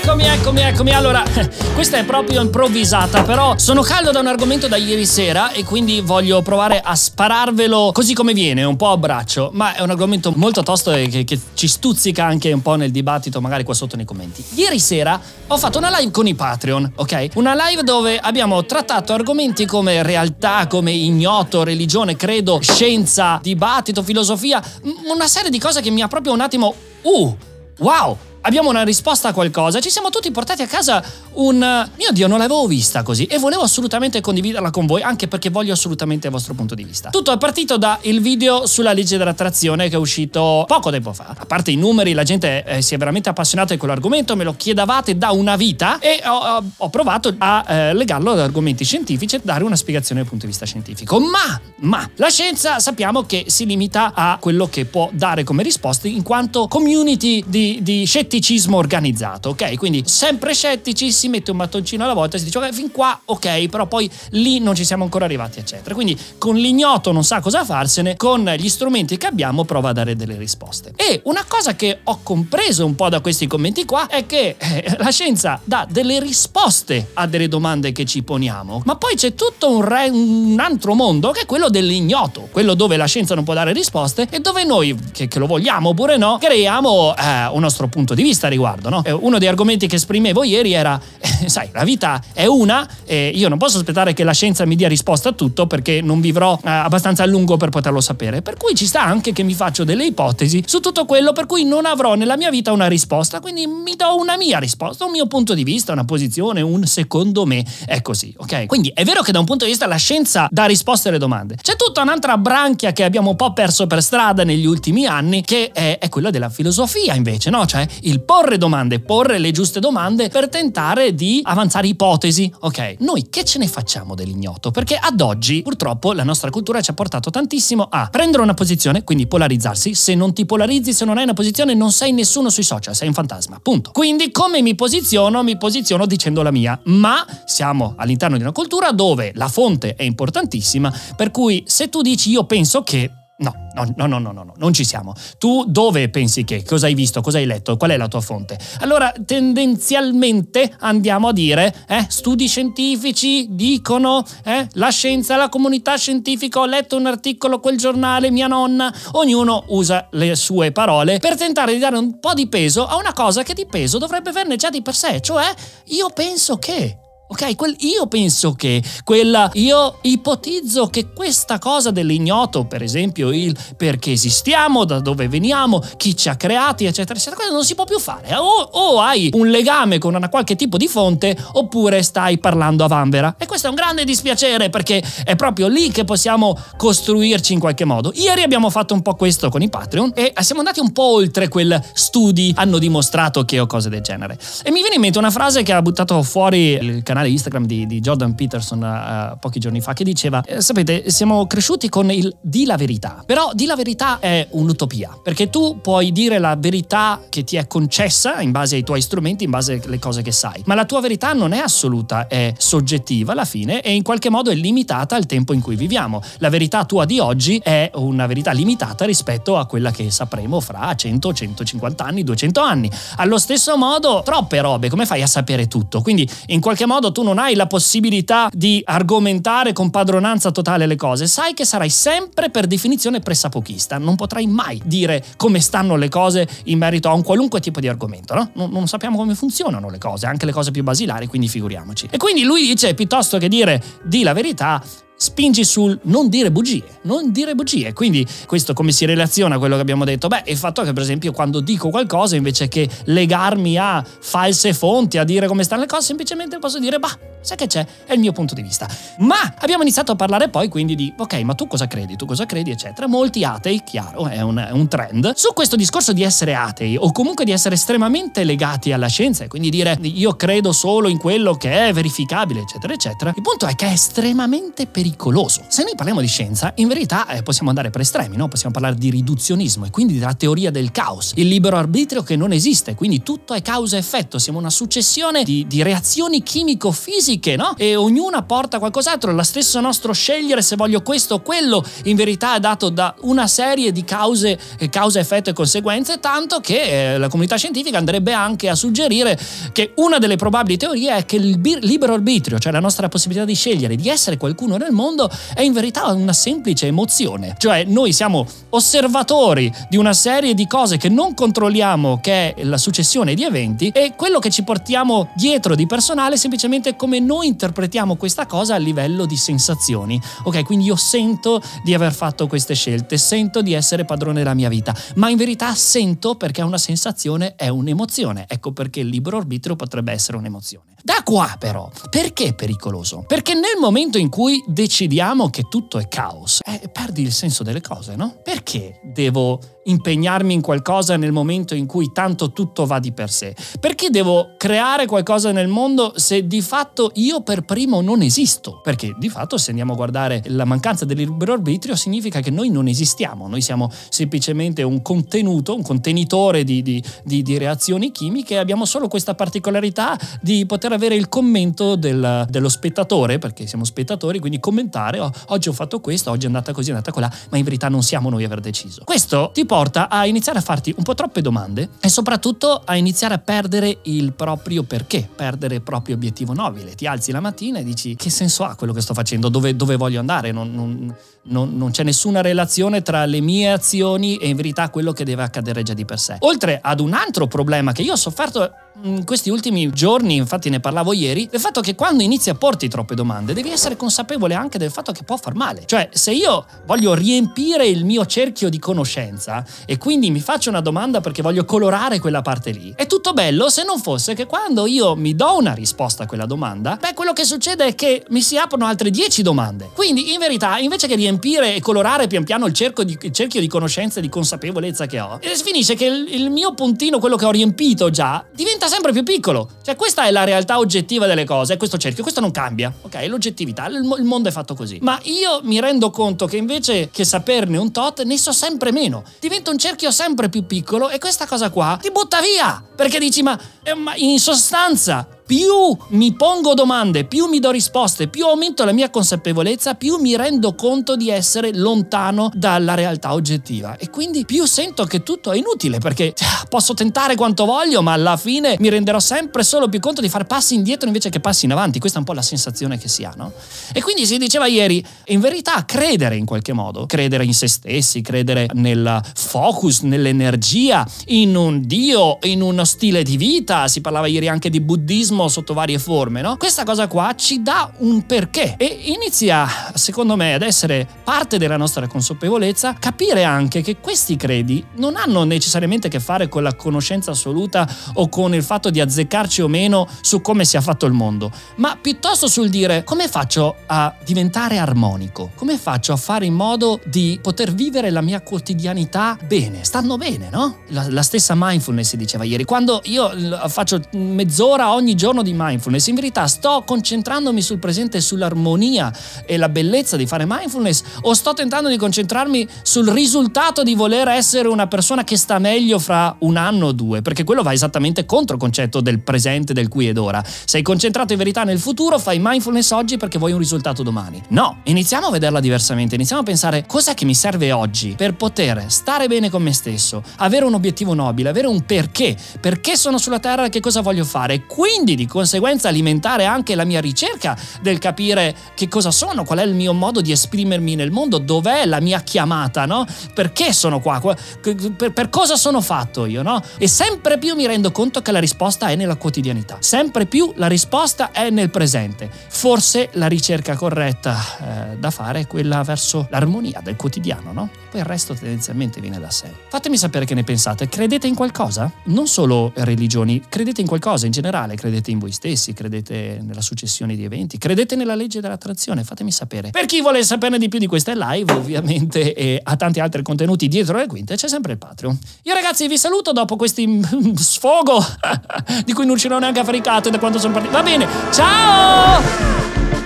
Eccomi, eccomi, eccomi. Allora, questa è proprio improvvisata, però sono caldo da un argomento da ieri sera e quindi voglio provare a spararvelo così come viene, un po' a braccio, ma è un argomento molto tosto e che, che ci stuzzica anche un po' nel dibattito, magari qua sotto nei commenti. Ieri sera ho fatto una live con i Patreon, ok? Una live dove abbiamo trattato argomenti come realtà, come ignoto, religione, credo, scienza, dibattito, filosofia, una serie di cose che mi ha proprio un attimo... Uh! Wow! Abbiamo una risposta a qualcosa, ci siamo tutti portati a casa un... Mio Dio, non l'avevo vista così e volevo assolutamente condividerla con voi anche perché voglio assolutamente il vostro punto di vista. Tutto è partito dal video sulla legge dell'attrazione che è uscito poco tempo fa. A parte i numeri, la gente eh, si è veramente appassionata di quell'argomento, me lo chiedavate da una vita e ho, ho provato a eh, legarlo ad argomenti scientifici e dare una spiegazione dal punto di vista scientifico. Ma, ma, la scienza sappiamo che si limita a quello che può dare come risposte in quanto community di, di scettici scetticismo organizzato, ok? Quindi sempre scettici, si mette un mattoncino alla volta e si dice ok, fin qua ok, però poi lì non ci siamo ancora arrivati, eccetera. Quindi con l'ignoto non sa cosa farsene, con gli strumenti che abbiamo prova a dare delle risposte. E una cosa che ho compreso un po' da questi commenti qua è che eh, la scienza dà delle risposte a delle domande che ci poniamo, ma poi c'è tutto un, re, un altro mondo che è quello dell'ignoto, quello dove la scienza non può dare risposte e dove noi, che, che lo vogliamo oppure no, creiamo eh, un nostro punto di vista a riguardo. No? Uno dei argomenti che esprimevo ieri era, eh, sai, la vita è una e io non posso aspettare che la scienza mi dia risposta a tutto perché non vivrò eh, abbastanza a lungo per poterlo sapere. Per cui ci sta anche che mi faccio delle ipotesi su tutto quello per cui non avrò nella mia vita una risposta, quindi mi do una mia risposta, un mio punto di vista, una posizione, un secondo me. È così, ok? Quindi è vero che da un punto di vista la scienza dà risposte alle domande. C'è tutta un'altra branchia che abbiamo un po' perso per strada negli ultimi anni, che è, è quella della filosofia invece, no? Cioè il il porre domande, porre le giuste domande per tentare di avanzare ipotesi. Ok, noi che ce ne facciamo dell'ignoto? Perché ad oggi purtroppo la nostra cultura ci ha portato tantissimo a prendere una posizione, quindi polarizzarsi. Se non ti polarizzi, se non hai una posizione, non sei nessuno sui social, sei un fantasma. Punto. Quindi come mi posiziono? Mi posiziono dicendo la mia. Ma siamo all'interno di una cultura dove la fonte è importantissima, per cui se tu dici io penso che No, no, no, no, no, no, non ci siamo. Tu dove pensi che? Cosa hai visto? Cosa hai letto? Qual è la tua fonte? Allora, tendenzialmente andiamo a dire, eh, studi scientifici dicono, eh, la scienza, la comunità scientifica, ho letto un articolo, quel giornale, mia nonna, ognuno usa le sue parole per tentare di dare un po' di peso a una cosa che di peso dovrebbe averne già di per sé, cioè io penso che Ok, quel, io penso che quella, io ipotizzo che questa cosa dell'ignoto, per esempio il perché esistiamo, da dove veniamo, chi ci ha creati, eccetera, eccetera, questo non si può più fare. O, o hai un legame con una qualche tipo di fonte, oppure stai parlando a vanvera. E questo è un grande dispiacere perché è proprio lì che possiamo costruirci in qualche modo. Ieri abbiamo fatto un po' questo con i Patreon e siamo andati un po' oltre quel studi hanno dimostrato che o cose del genere. E mi viene in mente una frase che ha buttato fuori il canale canale Instagram di, di Jordan Peterson uh, pochi giorni fa che diceva, eh, sapete, siamo cresciuti con il di la verità, però di la verità è un'utopia, perché tu puoi dire la verità che ti è concessa in base ai tuoi strumenti, in base alle cose che sai, ma la tua verità non è assoluta, è soggettiva alla fine e in qualche modo è limitata al tempo in cui viviamo. La verità tua di oggi è una verità limitata rispetto a quella che sapremo fra 100, 150 anni, 200 anni. Allo stesso modo, troppe robe, come fai a sapere tutto? Quindi in qualche modo tu non hai la possibilità di argomentare con padronanza totale le cose, sai che sarai sempre per definizione pressapochista, non potrai mai dire come stanno le cose in merito a un qualunque tipo di argomento, no? Non, non sappiamo come funzionano le cose, anche le cose più basilari, quindi figuriamoci. E quindi lui dice, piuttosto che dire di la verità, spingi sul non dire bugie, non dire bugie. Quindi questo come si relaziona a quello che abbiamo detto? Beh, il fatto che per esempio quando dico qualcosa invece che legarmi a false fonti, a dire come stanno le cose, semplicemente posso dire bah, sai che c'è? È il mio punto di vista. Ma abbiamo iniziato a parlare poi quindi di ok, ma tu cosa credi? Tu cosa credi? eccetera. Molti atei, chiaro, è un, è un trend, su questo discorso di essere atei o comunque di essere estremamente legati alla scienza e quindi dire io credo solo in quello che è verificabile, eccetera, eccetera. Il punto è che è estremamente pericoloso. Se noi parliamo di scienza, in verità eh, possiamo andare per estremi, no? possiamo parlare di riduzionismo e quindi della teoria del caos, il libero arbitrio che non esiste, quindi tutto è causa-effetto, siamo una successione di, di reazioni chimico-fisiche fisiche, no? E ognuna porta qualcos'altro, la stessa nostro scegliere se voglio questo o quello, in verità è dato da una serie di cause, causa, effetto e conseguenze, tanto che eh, la comunità scientifica andrebbe anche a suggerire che una delle probabili teorie è che il libero arbitrio, cioè la nostra possibilità di scegliere di essere qualcuno nel mondo, è in verità una semplice emozione. Cioè noi siamo osservatori di una serie di cose che non controlliamo, che è la successione di eventi, e quello che ci portiamo dietro di personale è semplicemente come noi interpretiamo questa cosa a livello di sensazioni. Ok, quindi io sento di aver fatto queste scelte, sento di essere padrone della mia vita, ma in verità sento perché una sensazione, è un'emozione. Ecco perché il libero arbitrio potrebbe essere un'emozione. Da qua però, perché è pericoloso? Perché nel momento in cui decidiamo che tutto è caos, eh, perdi il senso delle cose, no? Perché devo impegnarmi in qualcosa nel momento in cui tanto tutto va di per sé? Perché devo creare qualcosa nel mondo se di fatto io per primo non esisto? Perché di fatto se andiamo a guardare la mancanza del libero arbitrio significa che noi non esistiamo, noi siamo semplicemente un contenuto, un contenitore di, di, di, di reazioni chimiche e abbiamo solo questa particolarità di poter avere il commento del, dello spettatore, perché siamo spettatori, quindi commentare, oh, oggi ho fatto questo, oggi è andata così, è andata quella, ma in verità non siamo noi a aver deciso. Questo ti porta a iniziare a farti un po' troppe domande e soprattutto a iniziare a perdere il proprio perché, perdere il proprio obiettivo nobile. Ti alzi la mattina e dici che senso ha quello che sto facendo, dove, dove voglio andare, non, non, non, non c'è nessuna relazione tra le mie azioni e in verità quello che deve accadere già di per sé. Oltre ad un altro problema che io ho sofferto in questi ultimi giorni, infatti ne parlavo ieri, del fatto che quando inizi a porti troppe domande devi essere consapevole anche del fatto che può far male. Cioè, se io voglio riempire il mio cerchio di conoscenza e quindi mi faccio una domanda perché voglio colorare quella parte lì, è tutto bello se non fosse che quando io mi do una risposta a quella domanda, beh, quello che succede è che mi si aprono altre 10 domande. Quindi, in verità, invece che riempire e colorare pian piano il, di, il cerchio di conoscenza e di consapevolezza che ho, finisce che il, il mio puntino, quello che ho riempito già, diventa sempre più piccolo. Cioè, questa è la realtà oggettiva delle cose, è questo cerchio, questo non cambia, ok? È l'oggettività, il, il mondo è fatto così. Ma io mi rendo conto che invece che saperne un tot, ne so sempre meno. Diventa un cerchio sempre più piccolo e questa cosa qua ti butta via. Perché dici, ma, eh, ma in sostanza più mi pongo domande, più mi do risposte, più aumento la mia consapevolezza, più mi rendo conto di essere lontano dalla realtà oggettiva. E quindi più sento che tutto è inutile perché cioè, posso tentare quanto voglio, ma alla fine mi renderò sempre solo più conto di fare passi indietro invece che passi in avanti. Questa è un po' la sensazione che si ha, no? E quindi si diceva ieri, in verità credere in qualche modo, credere in se stessi, credere nel focus, nell'energia, in un Dio, in uno stile di vita, si parlava ieri anche di buddismo buddismo sotto varie forme, no? Questa cosa qua ci dà un perché e inizia, secondo me, ad essere parte della nostra consapevolezza, capire anche che questi credi non hanno necessariamente a che fare con la conoscenza assoluta o con il fatto di azzeccarci o meno su come sia fatto il mondo, ma piuttosto sul dire come faccio a diventare armonico, come faccio a fare in modo di poter vivere la mia quotidianità bene, stando bene, no? La, la stessa mindfulness si diceva ieri, quando io faccio mezz'ora ogni giorno giorno di mindfulness, in verità sto concentrandomi sul presente sull'armonia e la bellezza di fare mindfulness o sto tentando di concentrarmi sul risultato di voler essere una persona che sta meglio fra un anno o due, perché quello va esattamente contro il concetto del presente, del qui ed ora. Sei concentrato in verità nel futuro, fai mindfulness oggi perché vuoi un risultato domani. No, iniziamo a vederla diversamente, iniziamo a pensare cos'è che mi serve oggi per poter stare bene con me stesso, avere un obiettivo nobile, avere un perché, perché sono sulla terra e che cosa voglio fare. Quindi di conseguenza alimentare anche la mia ricerca del capire che cosa sono, qual è il mio modo di esprimermi nel mondo, dov'è la mia chiamata, no? Perché sono qua? Per, per cosa sono fatto io, no? E sempre più mi rendo conto che la risposta è nella quotidianità, sempre più la risposta è nel presente. Forse la ricerca corretta eh, da fare è quella verso l'armonia del quotidiano, no? Poi il resto tendenzialmente viene da sé. Fatemi sapere che ne pensate. Credete in qualcosa? Non solo religioni, credete in qualcosa in generale, credete in voi stessi, credete nella successione di eventi, credete nella legge dell'attrazione, fatemi sapere. Per chi vuole saperne di più di queste live, ovviamente, e ha tanti altri contenuti dietro le quinte, c'è sempre il Patreon. Io ragazzi vi saluto dopo questi sfogo di cui non riuscirò neanche a fare i cut da quando sono partito. Va bene, ciao!